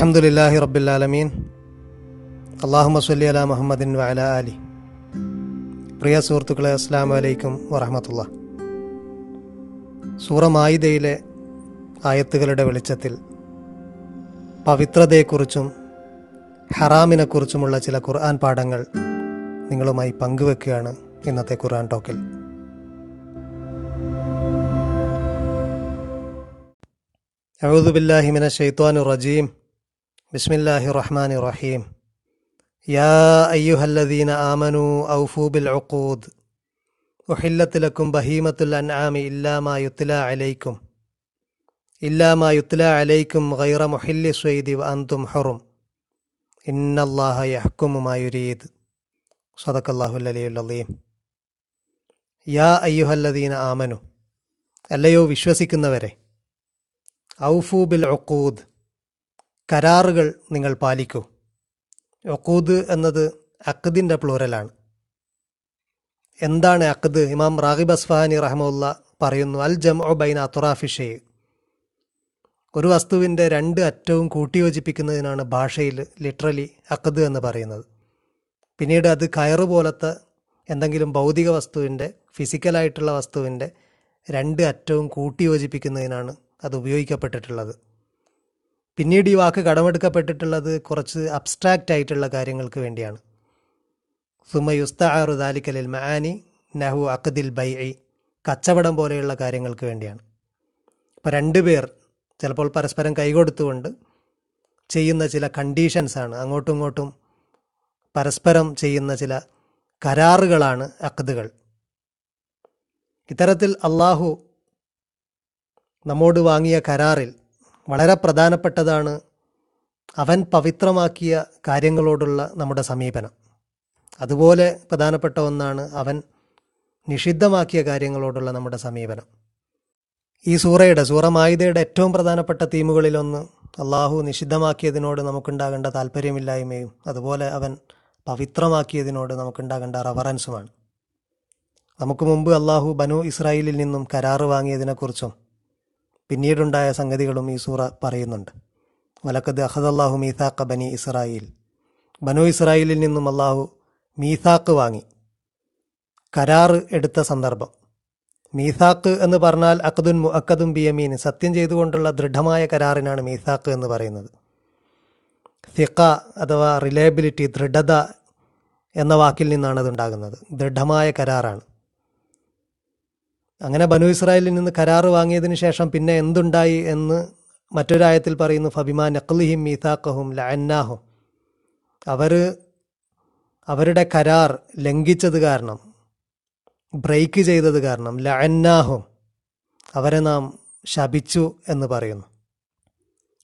അലഹമുല്ലാഹി റബ്ബുല്ലാലമീൻ അള്ളാഹു സല്ലി അല മുഹമ്മദിൻ വഅല അലി പ്രിയ സുഹൃത്തുക്കളെ അസ്സാം വലൈക്കും വറഹമത്തുള്ള സൂറമായിദയിലെ ആയത്തുകളുടെ വെളിച്ചത്തിൽ പവിത്രതയെക്കുറിച്ചും ഹറാമിനെക്കുറിച്ചുമുള്ള ചില ഖുർആൻ പാഠങ്ങൾ നിങ്ങളുമായി പങ്കുവെക്കുകയാണ് ഇന്നത്തെ ഖുർആൻ ടോക്കിൽ. അഹുദുബില്ലാഹിമിന ഷെയ്ത്വാനു റജീം. بسم الله الرحمن الرحيم يا أيها الذين آمنوا أوفوا بالعقود أحلت لكم بهيمة الأنعام إلا ما يتلى عليكم إلا ما يتلى عليكم غير محل الصيد وأنتم حرم إن الله يحكم ما يريد صدق الله العلي العظيم യാ അയ്യുഹല്ലദീന ആമനു അല്ലയോ വിശ്വസിക്കുന്നവരെ ഔഫു ബിൽ ഒക്കൂദ് കരാറുകൾ നിങ്ങൾ പാലിക്കൂ. ഒക്കൂദ് എന്നത് അക്കദിന്റെ പ്ലൂറലാണ്. എന്താണ് അക്കദ് ഇമാം റാഗിബ് അസ്ഫാനി റഹമുല്ല പറയുന്നു അൽ ജം ഒ ബൈൻ അത്തുറാഫിഷേ ഒരു വസ്തുവിന്റെ രണ്ട് അറ്റവും കൂട്ടിയോജിപ്പിക്കുന്നതിനാണ് ഭാഷയിൽ ലിറ്ററലി അക്കദ് എന്ന് പറയുന്നത്. പിന്നീട് അത് കയറ് പോലത്തെ എന്തെങ്കിലും ഭൗതിക വസ്തുവിന്റെ ഫിസിക്കലായിട്ടുള്ള വസ്തുവിന്റെ രണ്ട് അറ്റവും കൂട്ടിയോജിപ്പിക്കുന്നതിനാണ് അത് ഉപയോഗിക്കപ്പെട്ടിട്ടുള്ളത്. പിന്നീട് ഈ വാക്ക് കടമെടുക്കപ്പെട്ടിട്ടുള്ളത് കുറച്ച് അബ്സ്ട്രാക്റ്റ് ആയിട്ടുള്ള കാര്യങ്ങൾക്ക് വേണ്ടിയാണ്. സുമ യുസ്താറു ദാലിക്കലിൽ മഹാനി നഹു അക്കദിൽ ബൈ കച്ചവടം പോലെയുള്ള കാര്യങ്ങൾക്ക് വേണ്ടിയാണ്. അപ്പോൾ രണ്ടുപേർ ചിലപ്പോൾ പരസ്പരം കൈകൊടുത്തുകൊണ്ട് ചെയ്യുന്ന ചില കണ്ടീഷൻസാണ് അങ്ങോട്ടും ഇങ്ങോട്ടും പരസ്പരം ചെയ്യുന്ന ചില കരാറുകളാണ് അക്കദുകൾ ഇത്തരത്തിൽ അള്ളാഹു നമ്മോട് വാങ്ങിയ കരാറിൽ വളരെ പ്രധാനപ്പെട്ടതാണ് അവൻ പവിത്രമാക്കിയ കാര്യങ്ങളോടുള്ള നമ്മുടെ സമീപനം. അതുപോലെ പ്രധാനപ്പെട്ട ഒന്നാണ് അവൻ നിഷിദ്ധമാക്കിയ കാര്യങ്ങളോടുള്ള നമ്മുടെ സമീപനം. ഈ സൂറയുടെ സൂറ മായുതയുടെ ഏറ്റവും പ്രധാനപ്പെട്ട തീമുകളിലൊന്ന് അള്ളാഹു നിഷിദ്ധമാക്കിയതിനോട് നമുക്കുണ്ടാകേണ്ട താല്പര്യമില്ലായ്മയും അതുപോലെ അവൻ പവിത്രമാക്കിയതിനോട് നമുക്കുണ്ടാകേണ്ട റവറൻസുമാണ് നമുക്ക് മുമ്പ് അള്ളാഹു ബനു ഇസ്രായേലിൽ നിന്നും കരാറ് വാങ്ങിയതിനെക്കുറിച്ചും പിന്നീടുണ്ടായ സംഗതികളും ഈ സൂറ പറയുന്നുണ്ട്. വലക്കത് അഹദല്ലാഹു മീസാഖ ബനി ഇസ്രായേൽ. ബനു ഇസ്രായേലിൽ നിന്നും അള്ളാഹു മീസാക്ക് വാങ്ങി. കരാറ് എടുത്ത സന്ദർഭം. മീസാക്ക് എന്ന് പറഞ്ഞാൽ അക്കദുൻ മുഅക്കദും ബിയമീൻ സത്യം ചെയ്തുകൊണ്ടുള്ള ദൃഢമായ കരാറിനാണ് മീസാക്ക് എന്ന് പറയുന്നത്. സിക്ക അഥവാ റിലയബിലിറ്റി ദൃഢത എന്ന വാക്കിൽ നിന്നാണ് അത് ഉണ്ടാകുന്നത് ദൃഢമായ കരാറാണ്. അങ്ങനെ ബനു ഇസ്രായേലിൽ നിന്ന് കരാറ് വാങ്ങിയതിനു ശേഷം പിന്നെ എന്തുണ്ടായി എന്ന് മറ്റൊരായത്തിൽ പറയുന്നു ഫബിമാ നഖ്ലിഹിം മീസാക്കഹും ലഅന്നാഹും. അവർ അവരുടെ കരാർ ലംഘിച്ചത് കാരണം ബ്രേക്ക് ചെയ്തത് കാരണം ലഅന്നാഹും അവരെ നാം ശപിച്ചു എന്ന് പറയുന്നു.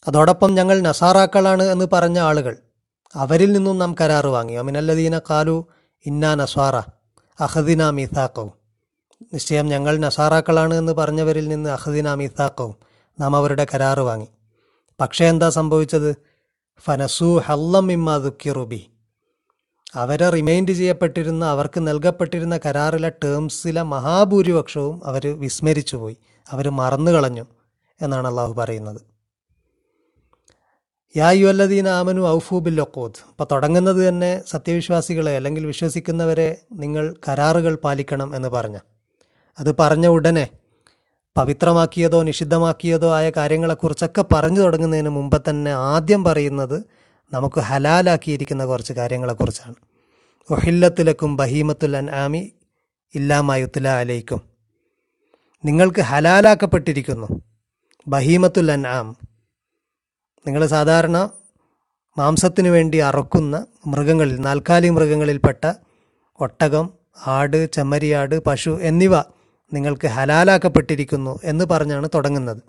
അതോടൊപ്പം ഞങ്ങൾ നസാറാക്കളാണ് എന്ന് പറഞ്ഞ ആളുകൾ അവരിൽ നിന്നും നാം കരാറ് വാങ്ങി. അമിനല്ലദീന കാലു ഇന്നാ നസ്വാറ അഹദിന മീസാക്കവും നിശ്ചയം ഞങ്ങൾ നസാറാക്കളാണ് എന്ന് പറഞ്ഞവരിൽ നിന്ന് അഹദിന മീസാക്കവും നാം അവരുടെ കരാറ് വാങ്ങി. പക്ഷേ എന്താ സംഭവിച്ചത്? ഫനസു ഹല്ലം ഇമ്മ ദുഃഖിറുബി അവരെ റിമൈൻഡ് ചെയ്യപ്പെട്ടിരുന്ന അവർക്ക് നൽകപ്പെട്ടിരുന്ന കരാറിലെ ടേംസിലെ മഹാഭൂരിപക്ഷവും അവർ വിസ്മരിച്ചുപോയി. അവർ മറന്നു കളഞ്ഞു എന്നാണ് അള്ളാഹു പറയുന്നത്. യാ യുവല്ലദീന ആമനു ഔഫു ബിൽ ഒക്കോദ് അപ്പോൾ തുടങ്ങുന്നത് തന്നെ സത്യവിശ്വാസികളെ അല്ലെങ്കിൽ വിശ്വസിക്കുന്നവരെ നിങ്ങൾ കരാറുകൾ പാലിക്കണം എന്ന് പറഞ്ഞ. അത് പറഞ്ഞ ഉടനെ പവിത്രമാക്കിയതോ നിഷിദ്ധമാക്കിയതോ ആയ കാര്യങ്ങളെക്കുറിച്ചൊക്കെ പറഞ്ഞു തുടങ്ങുന്നതിന് മുമ്പ് തന്നെ ആദ്യം പറയുന്നത് നമുക്ക് ഹലാലാക്കിയിരിക്കുന്ന കുറച്ച് കാര്യങ്ങളെക്കുറിച്ചാണ്. ഒഹില്ലത്തിലക്കും ബഹീമത്തുൽ അൻ ആമി ഇല്ലാമായുത്തുല അലൈക്കും. നിങ്ങൾക്ക് ഹലാലാക്കപ്പെട്ടിരിക്കുന്നു ബഹീമത്തുൽ അൻആം. നിങ്ങൾ സാധാരണ മാംസത്തിന് വേണ്ടി അറക്കുന്ന മൃഗങ്ങളിൽ നാൽക്കാലി മൃഗങ്ങളിൽപ്പെട്ട ഒട്ടകം ആട് ചെമ്മരിയാട് പശു എന്നിവ നിങ്ങൾക്ക് ഹലാലാക്കപ്പെട്ടിരിക്കുന്നു എന്ന് പറഞ്ഞാണ് തുടങ്ങുന്നത്.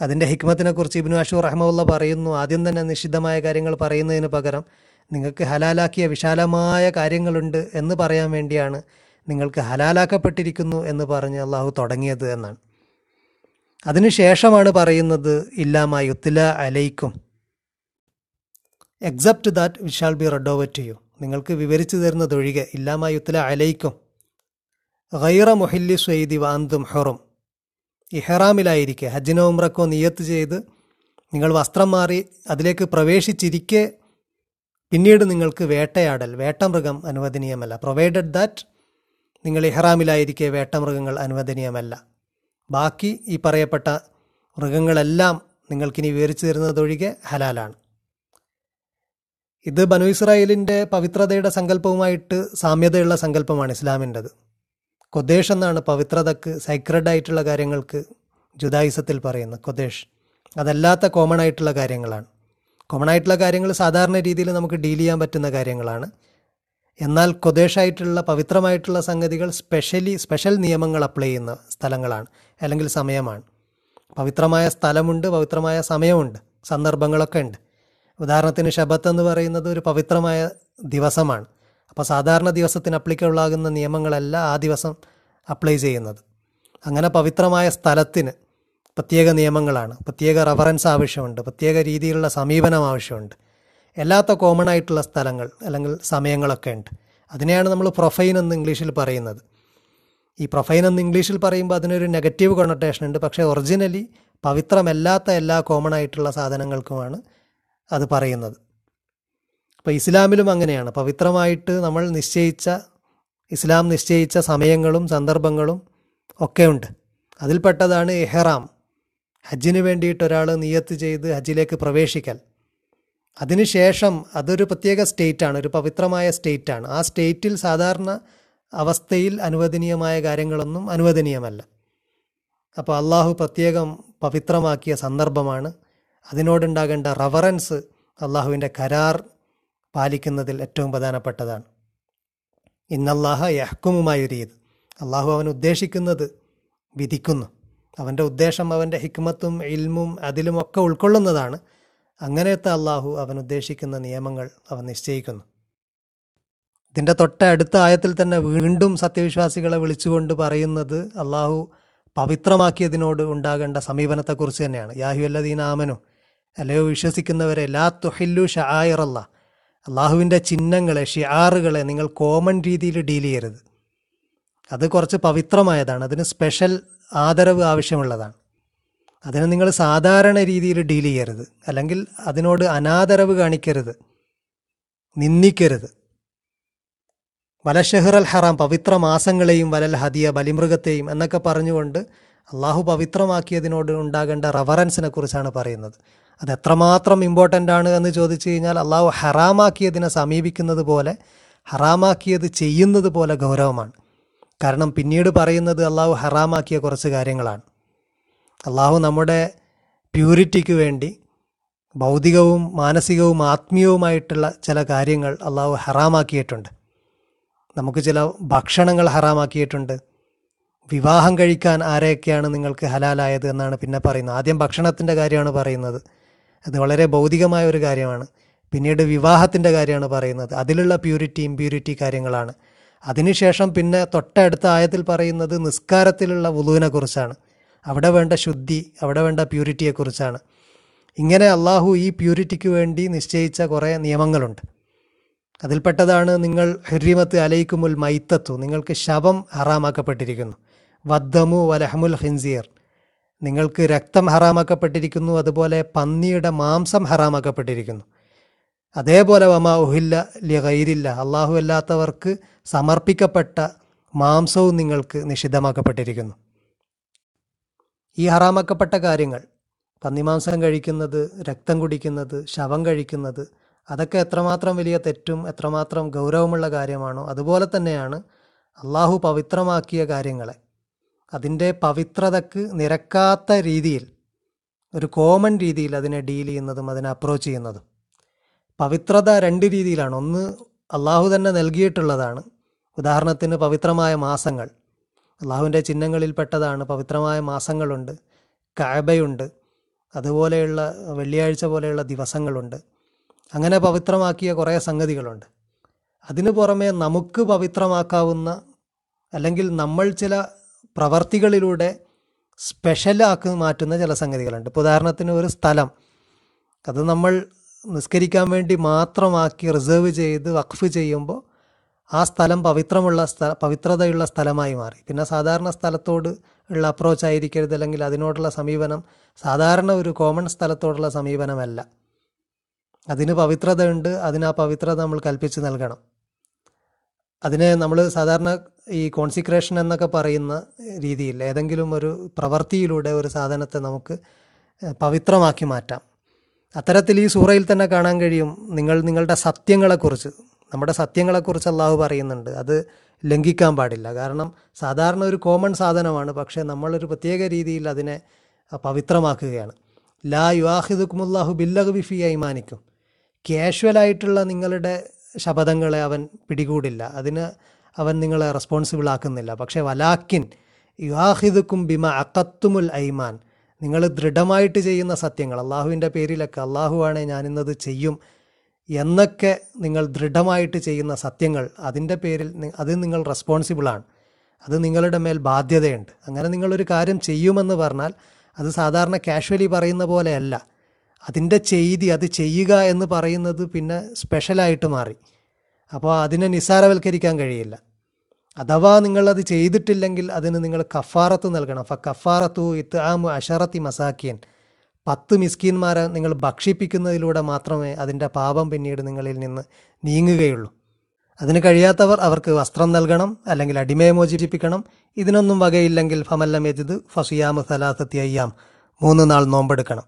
അതിന്റെ ഹിക്മത്തിനെക്കുറിച്ച് ഇബിനു അഷൂർ റഹ്മുള്ള പറയുന്നു. ആദ്യം തന്നെ നിഷിദ്ധമായ കാര്യങ്ങൾ പറയുന്നതിന് പകരം നിങ്ങൾക്ക് ഹലാലാക്കിയ വിശാലമായ കാര്യങ്ങളുണ്ട് എന്ന് പറയാൻ വേണ്ടിയാണ് നിങ്ങൾക്ക് ഹലാലാക്കപ്പെട്ടിരിക്കുന്നു എന്ന് പറഞ്ഞ് അള്ളാഹു തുടങ്ങിയത് എന്നാണ്. അതിനുശേഷമാണ് പറയുന്നത് ഇല്ലാമ യുത്തില അലൈക്കും. Except that we shall be read over to you നിങ്ങൾക്ക് വിവരിച്ചു തരുന്നത് തരുന്നതൊഴികെ ഇല്ലാമ യുത്തില അലൈക്കും. ഗൈറ മുഹില്ലി സ്വൈദി വാന്തും ഹൊറും. ഇഹ്റാമിലായിരിക്കെ. ഹജ്ജിനോ ഉമ്രക്കോ നിയത്ത് ചെയ്ത് നിങ്ങൾ വസ്ത്രം മാറി അതിലേക്ക് പ്രവേശിച്ചിരിക്കെ പിന്നീട് നിങ്ങൾക്ക് വേട്ടയാടൽ വേട്ടമൃഗം അനുവദനീയമല്ല. പ്രൊവൈഡഡ് ദാറ്റ് നിങ്ങൾ ഇഹ്റാമിലായിരിക്കെ വേട്ടമൃഗങ്ങൾ അനുവദനീയമല്ല. ബാക്കി ഈ പറയപ്പെട്ട മൃഗങ്ങളെല്ലാം നിങ്ങൾക്കിനി വിവരിച്ചു തരുന്നതൊഴികെ ഹലാലാണ്. ഇത് ബനു ഇസ്രായേലിന്റെ പവിത്രതയുടെ സങ്കല്പവുമായിട്ട് സാമ്യതയുള്ള സങ്കല്പമാണ് ഇസ്ലാമിന്റെത്. കൊദേശ് എന്നാണ് പവിത്രതക്ക് സൈക്രഡ് ആയിട്ടുള്ള കാര്യങ്ങൾക്ക് ജുദായിസത്തിൽ പറയുന്നത്. കൊദേശ് അതല്ലാത്ത കോമൺ ആയിട്ടുള്ള കാര്യങ്ങളാണ്. കോമൺ ആയിട്ടുള്ള കാര്യങ്ങൾ സാധാരണ രീതിയിൽ നമുക്ക് ഡീൽ ചെയ്യാൻ പറ്റുന്ന കാര്യങ്ങളാണ്. എന്നാൽ കൊദേശായിട്ടുള്ള പവിത്രമായിട്ടുള്ള സംഗതികൾ സ്പെഷ്യലി സ്പെഷ്യൽ നിയമങ്ങൾ അപ്ലൈ ചെയ്യുന്ന സ്ഥലങ്ങളാണ് അല്ലെങ്കിൽ സമയമാണ്. പവിത്രമായ സ്ഥലമുണ്ട് പവിത്രമായ സമയമുണ്ട് സന്ദർഭങ്ങളൊക്കെ ഉണ്ട്. ഉദാഹരണത്തിന് ശബത്ത് എന്ന് പറയുന്നത് ഒരു പവിത്രമായ ദിവസമാണ്. അപ്പോൾ സാധാരണ ദിവസത്തിന് അപ്ലിക്കബിൾ ആകുന്ന നിയമങ്ങളല്ല ആ ദിവസം അപ്ലൈ ചെയ്യുന്നത്. അങ്ങനെ പവിത്രമായ സ്ഥലത്തിന് പ്രത്യേക നിയമങ്ങളാണ്. പ്രത്യേക റഫറൻസ് ആവശ്യമുണ്ട്. പ്രത്യേക രീതിയിലുള്ള സമീപനം ആവശ്യമുണ്ട്. എല്ലാത്ത കോമൺ ആയിട്ടുള്ള സ്ഥലങ്ങൾ അല്ലെങ്കിൽ സമയങ്ങളൊക്കെ ഉണ്ട്. അതിനെയാണ് നമ്മൾ പ്രൊഫൈൻ എന്ന് ഇംഗ്ലീഷിൽ പറയുന്നത്. ഈ പ്രൊഫൈൻ എന്ന് ഇംഗ്ലീഷിൽ പറയുമ്പോൾ അതിനൊരു നെഗറ്റീവ് കൊണട്ടേഷൻ ഉണ്ട്. പക്ഷേ ഒറിജിനലി പവിത്രമല്ലാത്ത എല്ലാ കോമൺ ആയിട്ടുള്ള സാധനങ്ങൾക്കുമാണ് അത് പറയുന്നത്. അപ്പോൾ ഇസ്ലാമിലും അങ്ങനെയാണ്. പവിത്രമായിട്ട് നമ്മൾ നിശ്ചയിച്ച ഇസ്ലാം നിശ്ചയിച്ച സമയങ്ങളും സന്ദർഭങ്ങളും ഒക്കെ ഉണ്ട്. അതിൽപ്പെട്ടതാണ് എഹ്റാം. ഹജ്ജിന് വേണ്ടിയിട്ട് ഒരാൾ നിയത്ത് ചെയ്ത് ഹജ്ജിലേക്ക് പ്രവേശിക്കൽ. അതിനുശേഷം അതൊരു പ്രത്യേക സ്റ്റേറ്റാണ് ഒരു പവിത്രമായ സ്റ്റേറ്റാണ്. ആ സ്റ്റേറ്റിൽ സാധാരണ അവസ്ഥയിൽ അനുവദനീയമായ കാര്യങ്ങളൊന്നും അനുവദനീയമല്ല. അപ്പോൾ അള്ളാഹു പ്രത്യേകം പവിത്രമാക്കിയ സന്ദർഭമാണ്. അതിനോടുണ്ടാകേണ്ട റവറൻസ് അള്ളാഹുവിന്റെ കരാർ പാലിക്കുന്നതിൽ ഏറ്റവും പ്രധാനപ്പെട്ടതാണ്. ഇന്നല്ലാഹ യഹ്ക്കുമുമായുരീത് അള്ളാഹു അവൻ ഉദ്ദേശിക്കുന്നത് വിധിക്കുന്നു. അവന്റെ ഉദ്ദേശം അവന്റെ ഹിക്മത്തും ഇൽമും അതിലുമൊക്കെ ഉൾക്കൊള്ളുന്നതാണ്. അങ്ങനത്തെ അള്ളാഹു അവൻ ഉദ്ദേശിക്കുന്ന നിയമങ്ങൾ അവൻ നിശ്ചയിക്കുന്നു. ഇതിന്റെ തൊട്ട അടുത്ത ആയത്തിൽ തന്നെ വീണ്ടും സത്യവിശ്വാസികളെ വിളിച്ചുകൊണ്ട് പറയുന്നത് അള്ളാഹു പവിത്രമാക്കിയതിനോട് ഉണ്ടാകേണ്ട സമീപനത്തെക്കുറിച്ച് തന്നെയാണ്. യാഹു അല്ലദീൻ ആമനു അല്ലയോ വിശ്വസിക്കുന്നവരെ ലാ തുഹില്ലു ഷായറല്ല അള്ളാഹുവിന്റെ ചിഹ്നങ്ങളെ ഷിയാറുകളെ നിങ്ങൾ കോമൺ രീതിയിൽ ഡീൽ ചെയ്യരുത്. അത് കുറച്ച് പവിത്രമായതാണ്. അതിന് സ്പെഷ്യൽ ആദരവ് ആവശ്യമുള്ളതാണ്. അതിന് നിങ്ങൾ സാധാരണ രീതിയിൽ ഡീൽ ചെയ്യരുത്. അല്ലെങ്കിൽ അതിനോട് അനാദരവ് കാണിക്കരുത്. നിന്ദിക്കരുത്. വലഷഹ്റൽ ഹറാം പവിത്ര മാസങ്ങളെയും വലൽ ഹദിയ ബലിമൃഗത്തെയും എന്നൊക്കെ പറഞ്ഞുകൊണ്ട് അള്ളാഹു പവിത്രമാക്കിയതിനോട് ഉണ്ടാകേണ്ട റവറൻസിനെ കുറിച്ചാണ് പറയുന്നത്. അത് എത്രമാത്രം ഇമ്പോർട്ടന്റ് ആണ് എന്ന് ചോദിച്ചു കഴിഞ്ഞാൽ അള്ളാഹു ഹറാമാക്കിയതിനെ സമീപിക്കുന്നത് പോലെ ഹറാമാക്കിയത് ചെയ്യുന്നത് പോലെ ഗൗരവമാണ്. കാരണം പിന്നീട് പറയുന്നത് അള്ളാഹു ഹറാമാക്കിയ കുറച്ച് കാര്യങ്ങളാണ്. അള്ളാഹു നമ്മുടെ പ്യൂരിറ്റിക്ക് വേണ്ടി ഭൗതികവും മാനസികവും ആത്മീയവുമായിട്ടുള്ള ചില കാര്യങ്ങൾ അള്ളാഹു ഹറാമാക്കിയിട്ടുണ്ട്. നമുക്ക് ചില ഭക്ഷണങ്ങൾ ഹറാമാക്കിയിട്ടുണ്ട്. വിവാഹം കഴിക്കാൻ ആരെയൊക്കെയാണ് നിങ്ങൾക്ക് ഹലാലായത് എന്നാണ് പിന്നെ പറയുന്നത്. ആദ്യം ഭക്ഷണത്തിന്റെ കാര്യമാണ് പറയുന്നത്. അത് വളരെ ഭൗതികമായ ഒരു കാര്യമാണ്. പിന്നീട് വിവാഹത്തിന്റെ കാര്യമാണ് പറയുന്നത്. അതിലുള്ള പ്യൂരിറ്റി ഇമ്പ്യൂരിറ്റി കാര്യങ്ങളാണ്. അതിനുശേഷം പിന്നെ തൊട്ടടുത്ത ആയത്തിൽ പറയുന്നത് നിസ്കാരത്തിലുള്ള വുളുവിനെ കുറിച്ചാണ്. അവിടെ വേണ്ട ശുദ്ധി അവിടെ വേണ്ട പ്യൂരിറ്റിയെക്കുറിച്ചാണ് ഇങ്ങനെ അള്ളാഹു ഈ പ്യൂരിറ്റിക്ക് വേണ്ടി നിശ്ചയിച്ച കുറേ നിയമങ്ങളുണ്ട്. അതിൽപ്പെട്ടതാണ് നിങ്ങൾ ഹെറിമത്ത് അലൈക്കുമുൽ മൈത്തത്തു. നിങ്ങൾക്ക് ശവം ഹറാമാക്കപ്പെട്ടിരിക്കുന്നു. വദ്ദമു വലഹമുൽ ഹിൻസിയർ നിങ്ങൾക്ക് രക്തം ഹറാമാക്കപ്പെട്ടിരിക്കുന്നു അതുപോലെ പന്നിയുടെ മാംസം ഹറാമാക്കപ്പെട്ടിരിക്കുന്നു. അതേപോലെ വമാ ഉഹില്ല ലിഗൈരില്ല അള്ളാഹു അല്ലാത്തവർക്ക് സമർപ്പിക്കപ്പെട്ട മാംസവും നിങ്ങൾക്ക് നിഷിദ്ധമാക്കപ്പെട്ടിരിക്കുന്നു. ഈ ഹറാമാക്കപ്പെട്ട കാര്യങ്ങൾ പന്നിമാംസം കഴിക്കുന്നത് രക്തം കുടിക്കുന്നത് ശവം കഴിക്കുന്നത് അതൊക്കെ എത്രമാത്രം വലിയ തെറ്റും എത്രമാത്രം ഗൗരവമുള്ള കാര്യമാണോ അതുപോലെ തന്നെയാണ് അള്ളാഹു പവിത്രമാക്കിയ കാര്യങ്ങളെ അതിന്റെ പവിത്രതക്ക് നിരക്കാത്ത രീതിയിൽ ഒരു കോമൺ രീതിയിൽ അതിനെ ഡീൽ ചെയ്യുന്നതും അതിനെ അപ്രോച്ച് ചെയ്യുന്നതും. പവിത്രത രണ്ട് രീതിയിലാണ്. ഒന്ന് അള്ളാഹു തന്നെ നൽകിയിട്ടുള്ളതാണ്. ഉദാഹരണത്തിന് പവിത്രമായ മാസങ്ങൾ. അള്ളാഹുവിന്റെ ചിഹ്നങ്ങളിൽപ്പെട്ടതാണ്. പവിത്രമായ മാസങ്ങളുണ്ട്. കാബയുണ്ട് അതുപോലെയുള്ള വെള്ളിയാഴ്ച പോലെയുള്ള ദിവസങ്ങളുണ്ട്. അങ്ങനെ പവിത്രമാക്കിയ കുറേ സംഗതികളുണ്ട്. അതിനു പുറമെ നമുക്ക് പവിത്രമാക്കാവുന്ന അല്ലെങ്കിൽ നമ്മൾ ചില പ്രവർത്തികളിലൂടെ സ്പെഷ്യലാക്കി മാറ്റുന്ന ചില സംഗതികളുണ്ട്. ഇപ്പോൾ ഉദാഹരണത്തിന് ഒരു സ്ഥലം. അത് നമ്മൾ നിസ്കരിക്കാൻ വേണ്ടി മാത്രമാക്കി റിസർവ് ചെയ്ത് വഖഫ് ചെയ്യുമ്പോൾ ആ സ്ഥലം പവിത്രമുള്ള സ്ഥല പവിത്രതയുള്ള സ്ഥലമായി മാറി. പിന്നെ സാധാരണ സ്ഥലത്തോട് ഉള്ള അപ്രോച്ച് ആയിരിക്കരുത്. അല്ലെങ്കിൽ അതിനോടുള്ള സമീപനം സാധാരണ ഒരു കോമൺ സ്ഥലത്തോടുള്ള സമീപനമല്ല. അതിന് പവിത്രതയുണ്ട്. അതിന് ആ പവിത്രത നമ്മൾ കൽപ്പിച്ച് നൽകണം. അതിനെ നമ്മൾ സാധാരണ ഈ കോൺസിക്രേഷൻ എന്നൊക്കെ പറയുന്ന രീതിയിൽ ഏതെങ്കിലും ഒരു പ്രവൃത്തിയിലൂടെ ഒരു സാധനത്തെ നമുക്ക് പവിത്രമാക്കി മാറ്റാം. അത്തരത്തിൽ ഈ സൂറയിൽ തന്നെ കാണാൻ കഴിയും നിങ്ങൾ നിങ്ങളുടെ സത്യങ്ങളെക്കുറിച്ച്. നമ്മുടെ സത്യങ്ങളെക്കുറിച്ച് അള്ളാഹു പറയുന്നുണ്ട്. അത് ലംഘിക്കാൻ പാടില്ല. കാരണം സാധാരണ ഒരു കോമൺ സാധനമാണ്. പക്ഷേ നമ്മളൊരു പ്രത്യേക രീതിയിൽ അതിനെ പവിത്രമാക്കുകയാണ്. ലാ യുവാഹിദുക്കുമുല്ലാഹു ബില്ലഹ് ഫി ഐമാനിക്കും. കാഷ്വലായിട്ടുള്ള നിങ്ങളുടെ ശപഥങ്ങളെ അവൻ പിടികൂടില്ല. അതിന് അവൻ നിങ്ങളെ റെസ്പോൺസിബിൾ ആക്കുന്നില്ല. പക്ഷേ വലാക്കിൻ യുവാഹിദുക്കും ബിമ അക്കത്തുമുൽ ഐമാൻ നിങ്ങൾ ദൃഢമായിട്ട് ചെയ്യുന്ന സത്യങ്ങൾ അള്ളാഹുവിന്റെ പേരിലൊക്കെ അള്ളാഹുവാണെ ഞാനിന്നത് ചെയ്യും എന്നൊക്കെ നിങ്ങൾ ദൃഢമായിട്ട് ചെയ്യുന്ന സത്യങ്ങൾ അതിന്റെ പേരിൽ അത് നിങ്ങൾ റെസ്പോൺസിബിളാണ് അത് നിങ്ങളുടെ മേൽ ബാധ്യതയുണ്ട്. അങ്ങനെ നിങ്ങളൊരു കാര്യം ചെയ്യുമെന്ന് പറഞ്ഞാൽ അത് സാധാരണ കാഷ്വലി പറയുന്ന പോലെയല്ല. അതിന്റെ ചെയ്തി അത് ചെയ്യുക എന്ന് പറയുന്നത് പിന്നെ സ്പെഷ്യലായിട്ട് മാറി. അപ്പോൾ അതിനെ നിസ്സാരവൽക്കരിക്കാൻ കഴിയില്ല. അഥവാ നിങ്ങളത് ചെയ്തിട്ടില്ലെങ്കിൽ അതിന് നിങ്ങൾ കഫാറത്ത് നൽകണം. ഫ കഫാറത്തു ഇത്താമു അഷറത്തി മസാക്കിയൻ പത്ത് മിസ്കീന്മാരെ നിങ്ങൾ ഭക്ഷിപ്പിക്കുന്നതിലൂടെ മാത്രമേ അതിന്റെ പാപം പിന്നീട് നിങ്ങളിൽ നിന്ന് നീങ്ങുകയുള്ളൂ. അതിന് കഴിയാത്തവർ അവർക്ക് വസ്ത്രം നൽകണം അല്ലെങ്കിൽ അടിമയെ മോചിപ്പിക്കണം ഇതിനൊന്നും വകയില്ലെങ്കിൽ ഫമല്ല മെജിദ് ഫസിയാമ് സലാസത്തി അയ്യാം. മൂന്ന് നാൾ നോമ്പെടുക്കണം.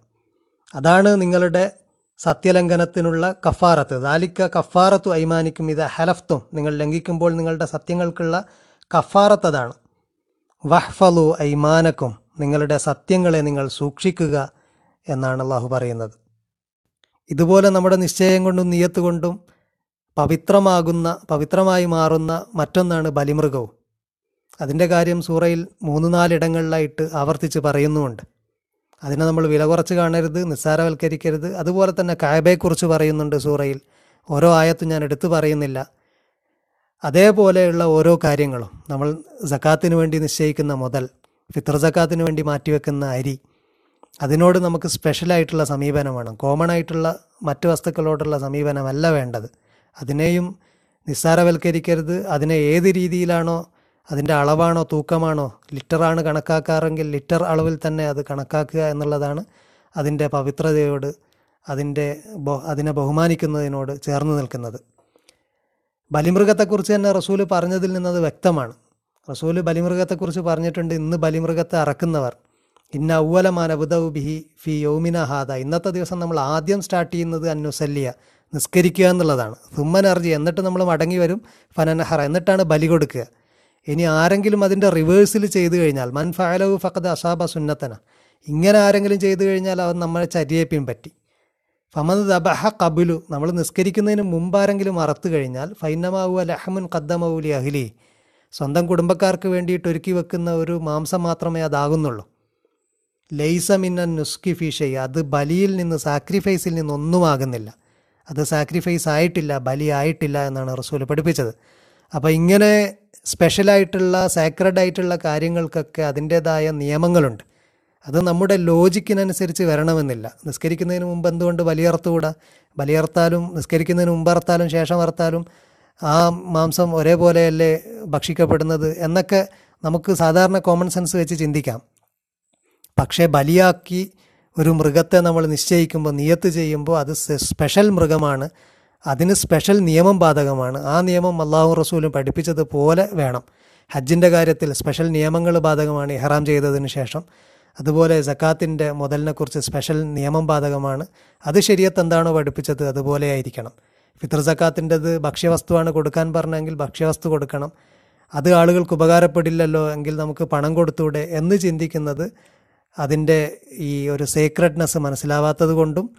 അതാണ് നിങ്ങളുടെ സത്യലംഘനത്തിനുള്ള കഫാറത്ത് ദാലിക്ക കഫാറത്തു ഐമാനിക്കും ഇത് ഹലഫ്തും നിങ്ങൾ ലംഘിക്കുമ്പോൾ നിങ്ങളുടെ സത്യങ്ങൾക്കുള്ള കഫാറത്ത് അതാണ്. വഹ്ഫലു ഐമാനക്കും നിങ്ങളുടെ സത്യങ്ങളെ നിങ്ങൾ സൂക്ഷിക്കുക എന്നാണ് അള്ളാഹു പറയുന്നത്. ഇതുപോലെ നമ്മുടെ നിശ്ചയം കൊണ്ടും നിയത്ത് കൊണ്ടും പവിത്രമാകുന്ന പവിത്രമായി മാറുന്ന മറ്റൊന്നാണ് ബലിമൃഗവും. അതിന്റെ കാര്യം സൂറയിൽ മൂന്ന് നാലിടങ്ങളിലായിട്ട് ആവർത്തിച്ച് പറയുന്നുമുണ്ട്. അതിനെ നമ്മൾ വില കുറച്ച് കാണരുത് നിസ്സാരവൽക്കരിക്കരുത്. അതുപോലെ തന്നെ കായബയെക്കുറിച്ച് പറയുന്നുണ്ട് സൂറയിൽ. ഓരോ ആയത്തും ഞാൻ എടുത്തു പറയുന്നില്ല. അതേപോലെയുള്ള ഓരോ കാര്യങ്ങളും നമ്മൾ സക്കാത്തിന് വേണ്ടി നിശ്ചയിക്കുന്ന മുതൽ ഫിത്ര സക്കാത്തിന് വേണ്ടി മാറ്റിവെക്കുന്ന അരി അതിനോട് നമുക്ക് സ്പെഷ്യലായിട്ടുള്ള സമീപനം വേണം. കോമൺ ആയിട്ടുള്ള മറ്റ് വസ്തുക്കളോടുള്ള സമീപനമല്ല വേണ്ടത്. അതിനെയും നിസ്സാരവൽക്കരിക്കരുത്. അതിനെ ഏത് രീതിയിലാണോ അതിന്റെ അളവാണോ തൂക്കമാണോ ലിറ്ററാണ് കണക്കാക്കാറെങ്കിൽ ലിറ്റർ അളവിൽ തന്നെ അത് കണക്കാക്കുക എന്നുള്ളതാണ് അതിന്റെ പവിത്രതയോട് അതിന്റെ അതിനെ ബഹുമാനിക്കുന്നതിനോട് ചേർന്ന് നിൽക്കുന്നത്. ബലിമൃഗത്തെക്കുറിച്ച് തന്നെ റസൂൽ പറഞ്ഞതിൽ നിന്നത് വ്യക്തമാണ്. റസൂൽ ബലിമൃഗത്തെക്കുറിച്ച് പറഞ്ഞിട്ടുണ്ട് ഇന്ന് ബലിമൃഗത്തെ അറക്കുന്നവർ ഇന്ന ഔവലമാൻ അബുദൌ ബിഹി ഫി യൗമിന ഹാദ ഇന്നത്തെ ദിവസം നമ്മൾ ആദ്യം സ്റ്റാർട്ട് ചെയ്യുന്നത് അന്വസല്യ നിസ്കരിക്കുക എന്നുള്ളതാണ്. സുമ്മൻ അർജി എന്നിട്ട് നമ്മൾ മടങ്ങി വരും ഫനനഹറ എന്നിട്ടാണ് ബലി കൊടുക്കുക. ഇനി ആരെങ്കിലും അതിന്റെ റിവേഴ്സിൽ ചെയ്തു കഴിഞ്ഞാൽ മൻ ഫഅലഹു ഫക്കത് അസാബ സുന്നത്തന ഇങ്ങനെ ആരെങ്കിലും ചെയ്തു കഴിഞ്ഞാൽ അവൻ നമ്മളെ ചരിയേപ്പിൻ പറ്റി. ഫമദ് ദബഹ കബുലു നമ്മൾ നിസ്കരിക്കുന്നതിന് മുമ്പ് ആരെങ്കിലും അറത്തു കഴിഞ്ഞാൽ ഫൈനമാവു ലഹമുൻ കദ്ദമൗലി അഹ്ലി സ്വന്തം കുടുംബക്കാർക്ക് വേണ്ടിയിട്ട് ഒരുക്കി വെക്കുന്ന ഒരു മാംസം മാത്രമേ അതാകുന്നുള്ളൂ. ലൈസ മിന്നൻ നുസ്കി ഫിഷൈ അത് ബലിയിൽ നിന്ന് സാക്രിഫൈസിൽ നിന്നൊന്നും ആകുന്നില്ല. അത് സാക്രിഫൈസ് ആയിട്ടില്ല ബലി ആയിട്ടില്ല എന്നാണ് റസൂൽ പഠിപ്പിച്ചത്. അപ്പോൾ ഇങ്ങനെ സ്പെഷ്യലായിട്ടുള്ള സാക്രഡ് ആയിട്ടുള്ള കാര്യങ്ങൾക്കൊക്കെ അതിന്റേതായ നിയമങ്ങളുണ്ട്. അത് നമ്മുടെ ലോജിക്കിനനുസരിച്ച് വരണമെന്നില്ല. നിസ്കരിക്കുന്നതിന് മുമ്പ് എന്തുകൊണ്ട് ബലിയർത്തുകൂടാ ബലിയർത്താലും നിസ്കരിക്കുന്നതിന് മുമ്പ് അർത്താലും ശേഷം അർത്താലും ആ മാംസം ഒരേപോലെയല്ലേ ഭക്ഷിക്കപ്പെടുന്നത് എന്നൊക്കെ നമുക്ക് സാധാരണ കോമൺ സെൻസ് വെച്ച് ചിന്തിക്കാം. പക്ഷേ ബലിയാക്കി ഒരു മൃഗത്തെ നമ്മൾ നിശ്ചയിക്കുമ്പോൾ നിയത്ത് ചെയ്യുമ്പോൾ അത് സ്പെഷ്യൽ മൃഗമാണ്. അതിന് സ്പെഷ്യൽ നിയമം ബാധകമാണ്. ആ നിയമം അള്ളാഹു റസൂലും പഠിപ്പിച്ചതുപോലെ വേണം. ഹജ്ജിന്റെ കാര്യത്തിൽ സ്പെഷ്യൽ നിയമങ്ങൾ ബാധകമാണ് ഇഹ്റാം ചെയ്തതിന് ശേഷം. അതുപോലെ ജക്കാത്തിന്റെ മുതലിനെക്കുറിച്ച് സ്പെഷ്യൽ നിയമം ബാധകമാണ്. അത് ശരിയത്ത് എന്താണോ പഠിപ്പിച്ചത് അതുപോലെ ആയിരിക്കണം. ഫിത്ർ ജക്കാത്തിന്റെത് ഭക്ഷ്യവസ്തുവാണ് കൊടുക്കാൻ പറഞ്ഞെങ്കിൽ ഭക്ഷ്യവസ്തു കൊടുക്കണം. അത് ആളുകൾക്ക് ഉപകാരപ്പെടില്ലല്ലോ എങ്കിൽ നമുക്ക് പണം കൊടുത്തൂടെ എന്ന് ചിന്തിക്കുന്നത് അതിന്റെ ഈ ഒരു സീക്രട്ട്നെസ് മനസ്സിലാവാത്തത് കൊണ്ടും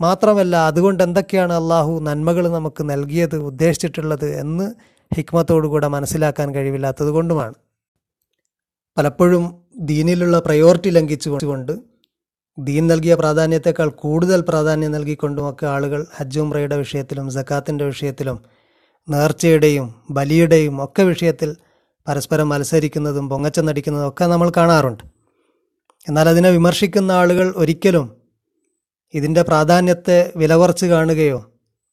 മാത്രമല്ല അതുകൊണ്ട് എന്തൊക്കെയാണ് അള്ളാഹു നന്മകൾ നമുക്ക് നൽകിയത് ഉദ്ദേശിച്ചിട്ടുള്ളത് എന്ന് ഹിക്മത്തോടുകൂടെ മനസ്സിലാക്കാൻ കഴിവില്ലാത്തത് കൊണ്ടുമാണ് പലപ്പോഴും ദീനിലുള്ള പ്രയോറിറ്റി ലംഘിച്ചുകൊണ്ട് ദീൻ നൽകിയ പ്രാധാന്യത്തെക്കാൾ കൂടുതൽ പ്രാധാന്യം നൽകിക്കൊണ്ടുമൊക്കെ ആളുകൾ ഹജ്ജുംറയുടെ വിഷയത്തിലും സക്കാത്തിന്റെ വിഷയത്തിലും നേർച്ചയുടെയും ബലിയുടെയും ഒക്കെ വിഷയത്തിൽ പരസ്പരം മത്സരിക്കുന്നതും പൊങ്ങച്ച നടിക്കുന്നതും ഒക്കെ നമ്മൾ കാണാറുണ്ട്. എന്നാൽ അതിനെ വിമർശിക്കുന്ന ആളുകൾ ഒരിക്കലും ഇതിന്റെ പ്രാധാന്യത്തെ വിലകുറച്ച് കാണുകയോ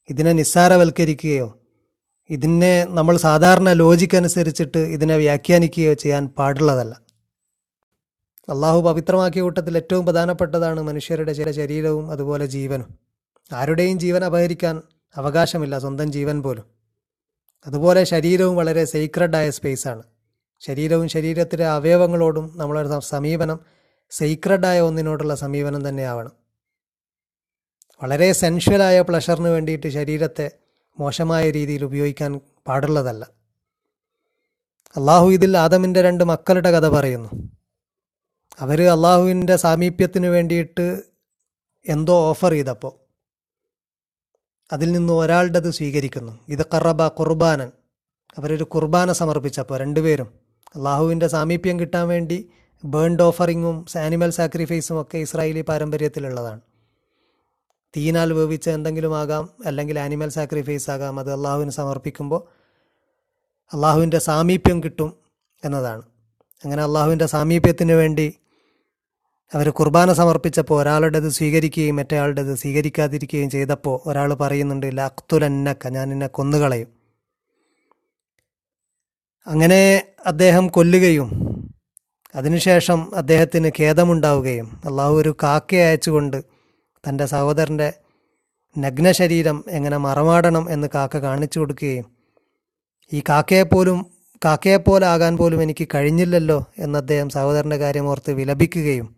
ഇതിനെ നിസ്സാരവൽക്കരിക്കുകയോ ഇതിനെ നമ്മൾ സാധാരണ ലോജിക്ക് അനുസരിച്ചിട്ട് ഇതിനെ വ്യാഖ്യാനിക്കുകയോ ചെയ്യാൻ പാടുള്ളതല്ല. അള്ളാഹു പവിത്രമാക്കിയ കൂട്ടത്തിൽ ഏറ്റവും പ്രധാനപ്പെട്ടതാണ് മനുഷ്യരുടെ ചില ശരീരവും അതുപോലെ ജീവനും. ആരുടെയും ജീവൻ അപഹരിക്കാൻ അവകാശമില്ല സ്വന്തം ജീവൻ പോലും. അതുപോലെ ശരീരവും വളരെ സീക്രഡായ സ്പേസാണ് ശരീരവും ശരീരത്തിലെ അവയവങ്ങളോടും നമ്മളൊരു സമീപനം സീക്രഡായ ഒന്നിനോടുള്ള സമീപനം തന്നെയാവണം വളരെ സെൻഷ്വലായ പ്ലഷറിന് വേണ്ടിയിട്ട് ശരീരത്തെ മോശമായ രീതിയിൽ ഉപയോഗിക്കാൻ പാടുള്ളതല്ല. അള്ളാഹു ഇതിൽ ആദമിന്റെ രണ്ട് മക്കളുടെ കഥ പറയുന്നു. അവർ അള്ളാഹുവിന്റെ സാമീപ്യത്തിന് വേണ്ടിയിട്ട് എന്തോ ഓഫർ ചെയ്തപ്പോൾ അതിൽ നിന്ന് ഒരാളുടേത് സ്വീകരിക്കുന്നു. ഇത് കറബ കുർബാനൻ. അവരൊരു കുർബാന സമർപ്പിച്ചപ്പോൾ രണ്ടുപേരും അള്ളാഹുവിന്റെ സാമീപ്യം കിട്ടാൻ വേണ്ടി ബേൺഡ് ഓഫറിങ്ങും ആനിമൽ സാക്രിഫൈസും ഒക്കെ ഇസ്രായേലി പാരമ്പര്യത്തിലുള്ളതാണ്. തീനാൽ വേവിച്ച എന്തെങ്കിലും ആകാം അല്ലെങ്കിൽ ആനിമൽ സാക്രിഫൈസ് ആകാം അത് അള്ളാഹുവിന് സമർപ്പിക്കുമ്പോൾ അള്ളാഹുവിന്റെ സാമീപ്യം കിട്ടും എന്നതാണ്. അങ്ങനെ അള്ളാഹുവിന്റെ സാമീപ്യത്തിന് വേണ്ടി അവർ കുർബാന സമർപ്പിച്ചപ്പോൾ ഒരാളുടേത് സ്വീകരിക്കുകയും മറ്റേയാളുടേത് സ്വീകരിക്കാതിരിക്കുകയും ചെയ്തപ്പോൾ ഒരാൾ പറയുന്നുണ്ട് ലക്തുലന്നക്ക ഞാൻ എന്നെ കൊന്നുകളയും. അങ്ങനെ അദ്ദേഹം കൊല്ലുകയും അതിനുശേഷം അദ്ദേഹത്തിന് ഖേദമുണ്ടാവുകയും അള്ളാഹു ഒരു കാക്കയെ അയച്ചുകൊണ്ട് തന്റെ സഹോദരന്റെ നഗ്നശരീരം എങ്ങനെ മറമാടണം എന്ന് കാക്ക കാണിച്ചു കൊടുക്കുകയും ഈ കാക്കയെപ്പോലും കാക്കയെപ്പോലെ ആകാൻ പോലും എനിക്ക് കഴിഞ്ഞില്ലല്ലോ എന്ന് അദ്ദേഹം സഹോദരന്റെ കാര്യം ഓർത്ത് വിലപിക്കുകയും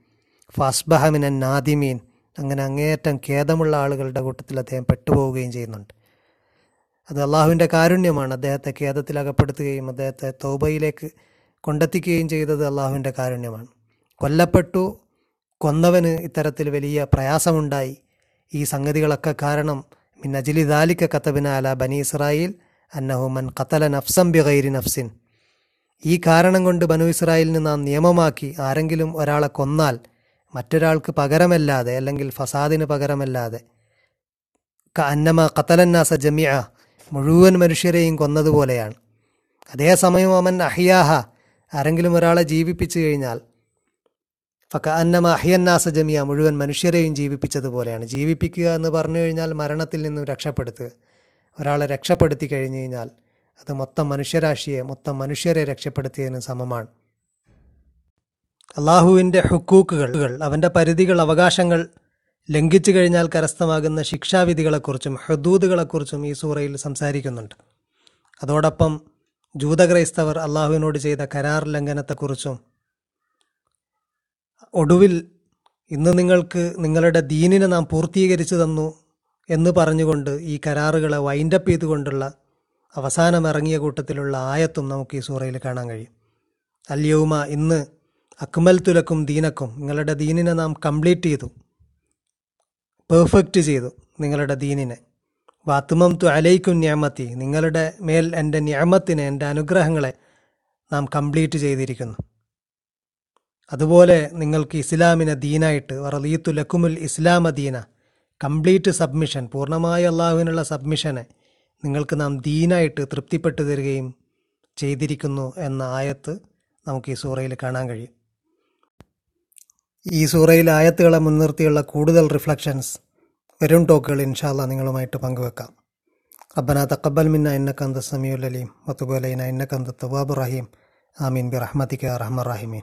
ഫസ്ബഹമിനൻ നാദിമീൻ അങ്ങനെ അങ്ങേയറ്റം ഖേദമുള്ള ആളുകളുടെ കൂട്ടത്തിൽ അദ്ദേഹം പെട്ടുപോവുകയും ചെയ്യുന്നുണ്ട്. അത് അള്ളാഹുവിന്റെ കാരുണ്യമാണ്. അദ്ദേഹത്തെ ഖേദത്തിൽ അകപ്പെടുത്തുകയും അദ്ദേഹത്തെ തോബയിലേക്ക് കൊണ്ടെത്തിക്കുകയും ചെയ്തത് അള്ളാഹുവിന്റെ കാരുണ്യമാണ്. കൊല്ലപ്പെട്ടു കൊന്നവന് ഇത്തരത്തിൽ വലിയ പ്രയാസമുണ്ടായി. ഈ സംഗതികളൊക്കെ കാരണം മിൻ അജിലി ദാലിക്ക കത്തബിന അല ബനി ഇസ്രായേൽ അന്നഹുമൻ കത്തല നഫ്സം ബിഗൈരി നഫ്സിൻ. ഈ കാരണം കൊണ്ട് ബനു ഇസ്രായേലിന് നാം നിയമമാക്കി ആരെങ്കിലും ഒരാളെ കൊന്നാൽ മറ്റൊരാൾക്ക് പകരമല്ലാതെ അല്ലെങ്കിൽ ഫസാദിന് പകരമല്ലാതെ. അന്നമ കത്തലന്നാസ ജമിയ മുഴുവൻ മനുഷ്യരെയും കൊന്നതുപോലെയാണ് അതേസമയം അവൻ അഹിയാഹ ആരെങ്കിലും ഒരാളെ ജീവിപ്പിച്ചു കഴിഞ്ഞാൽ ഫക്ക അന്നമ അഹിയന്നാസ ജമിയ മുഴുവൻ മനുഷ്യരെയും ജീവിപ്പിച്ചതുപോലെയാണ്. ജീവിപ്പിക്കുക എന്ന് പറഞ്ഞു കഴിഞ്ഞാൽ മരണത്തിൽ നിന്നും രക്ഷപ്പെടുത്തുക. ഒരാളെ രക്ഷപ്പെടുത്തി കഴിഞ്ഞു കഴിഞ്ഞാൽ അത് മൊത്തം മനുഷ്യരാശിയെ മൊത്തം മനുഷ്യരെ രക്ഷപ്പെടുത്തിയതിന് സമമാണ്. അള്ളാഹുവിന്റെ ഹുക്കൂക്കുകൾ അവന്റെ പരിധികൾ അവകാശങ്ങൾ ലംഘിച്ചു കഴിഞ്ഞാൽ കരസ്ഥമാകുന്ന ശിക്ഷാവിധികളെക്കുറിച്ചും ഹദൂദുകളെക്കുറിച്ചും ഈ സൂറയിൽ സംസാരിക്കുന്നുണ്ട്. അതോടൊപ്പം ജൂതക്രൈസ്തവർ അള്ളാഹുവിനോട് ചെയ്ത കരാർ ലംഘനത്തെക്കുറിച്ചും ഒടുവിൽ ഇന്ന് നിങ്ങൾക്ക് നിങ്ങളുടെ ദീനിനെ നാം പൂർത്തീകരിച്ചു തന്നു എന്ന് പറഞ്ഞുകൊണ്ട് ഈ കരാറുകളെ വൈൻഡപ്പ് ചെയ്തുകൊണ്ടുള്ള അവസാനം ഇറങ്ങിയ കൂട്ടത്തിലുള്ള ആയത്തും നമുക്ക് ഈ സൂറയിൽ കാണാൻ കഴിയും. അല്യവുമ ഇന്ന് അക്മൽ തുലക്കും ദീനക്കും നിങ്ങളുടെ ദീനിനെ നാം കംപ്ലീറ്റ് ചെയ്തു. പെർഫെക്റ്റ് ചെയ്തു നിങ്ങളുടെ ദീനിനെ. വാത്തുമം തു അലൈക്കും ന്യാമത്തി നിങ്ങളുടെ മേൽ എന്റെ ന്യാമത്തിനെ എന്റെ അനുഗ്രഹങ്ങളെ നാം കംപ്ലീറ്റ് ചെയ്തിരിക്കുന്നു. അതുപോലെ നിങ്ങൾക്ക് ഇസ്ലാമിനെ ദീനായിട്ട് വറലീത്തു ലക്കുമുൽ ഇസ്ലാമ ദീന കംപ്ലീറ്റ് സബ്മിഷൻ പൂർണമായ അള്ളാഹുവിനുള്ള സബ്മിഷനെ നിങ്ങൾക്ക് നാം ദീനായിട്ട് തൃപ്തിപ്പെട്ടു തരികയും ചെയ്തിരിക്കുന്നു എന്ന ആയത്ത് നമുക്ക് ഈ സൂറയിൽ കാണാൻ കഴിയും. ഈ സൂറയിൽ ആയത്തുകളെ മുൻനിർത്തിയുള്ള കൂടുതൽ റിഫ്ലക്ഷൻസ് വരും ടോക്കുകൾ ഇൻഷാല്ല നിങ്ങളുമായിട്ട് പങ്കുവെക്കാം. റബ്ബന തക്കബൽ മിന്ന ഇന്നക്കന്ത സമീഉൽ അലീം വത്തുബലൈന ഇന്നക്കന്ത തവാബ് റഹീം. ആമീൻ. ബി റഹ്മത്തിക റഹ്മ റഹിമീൻ.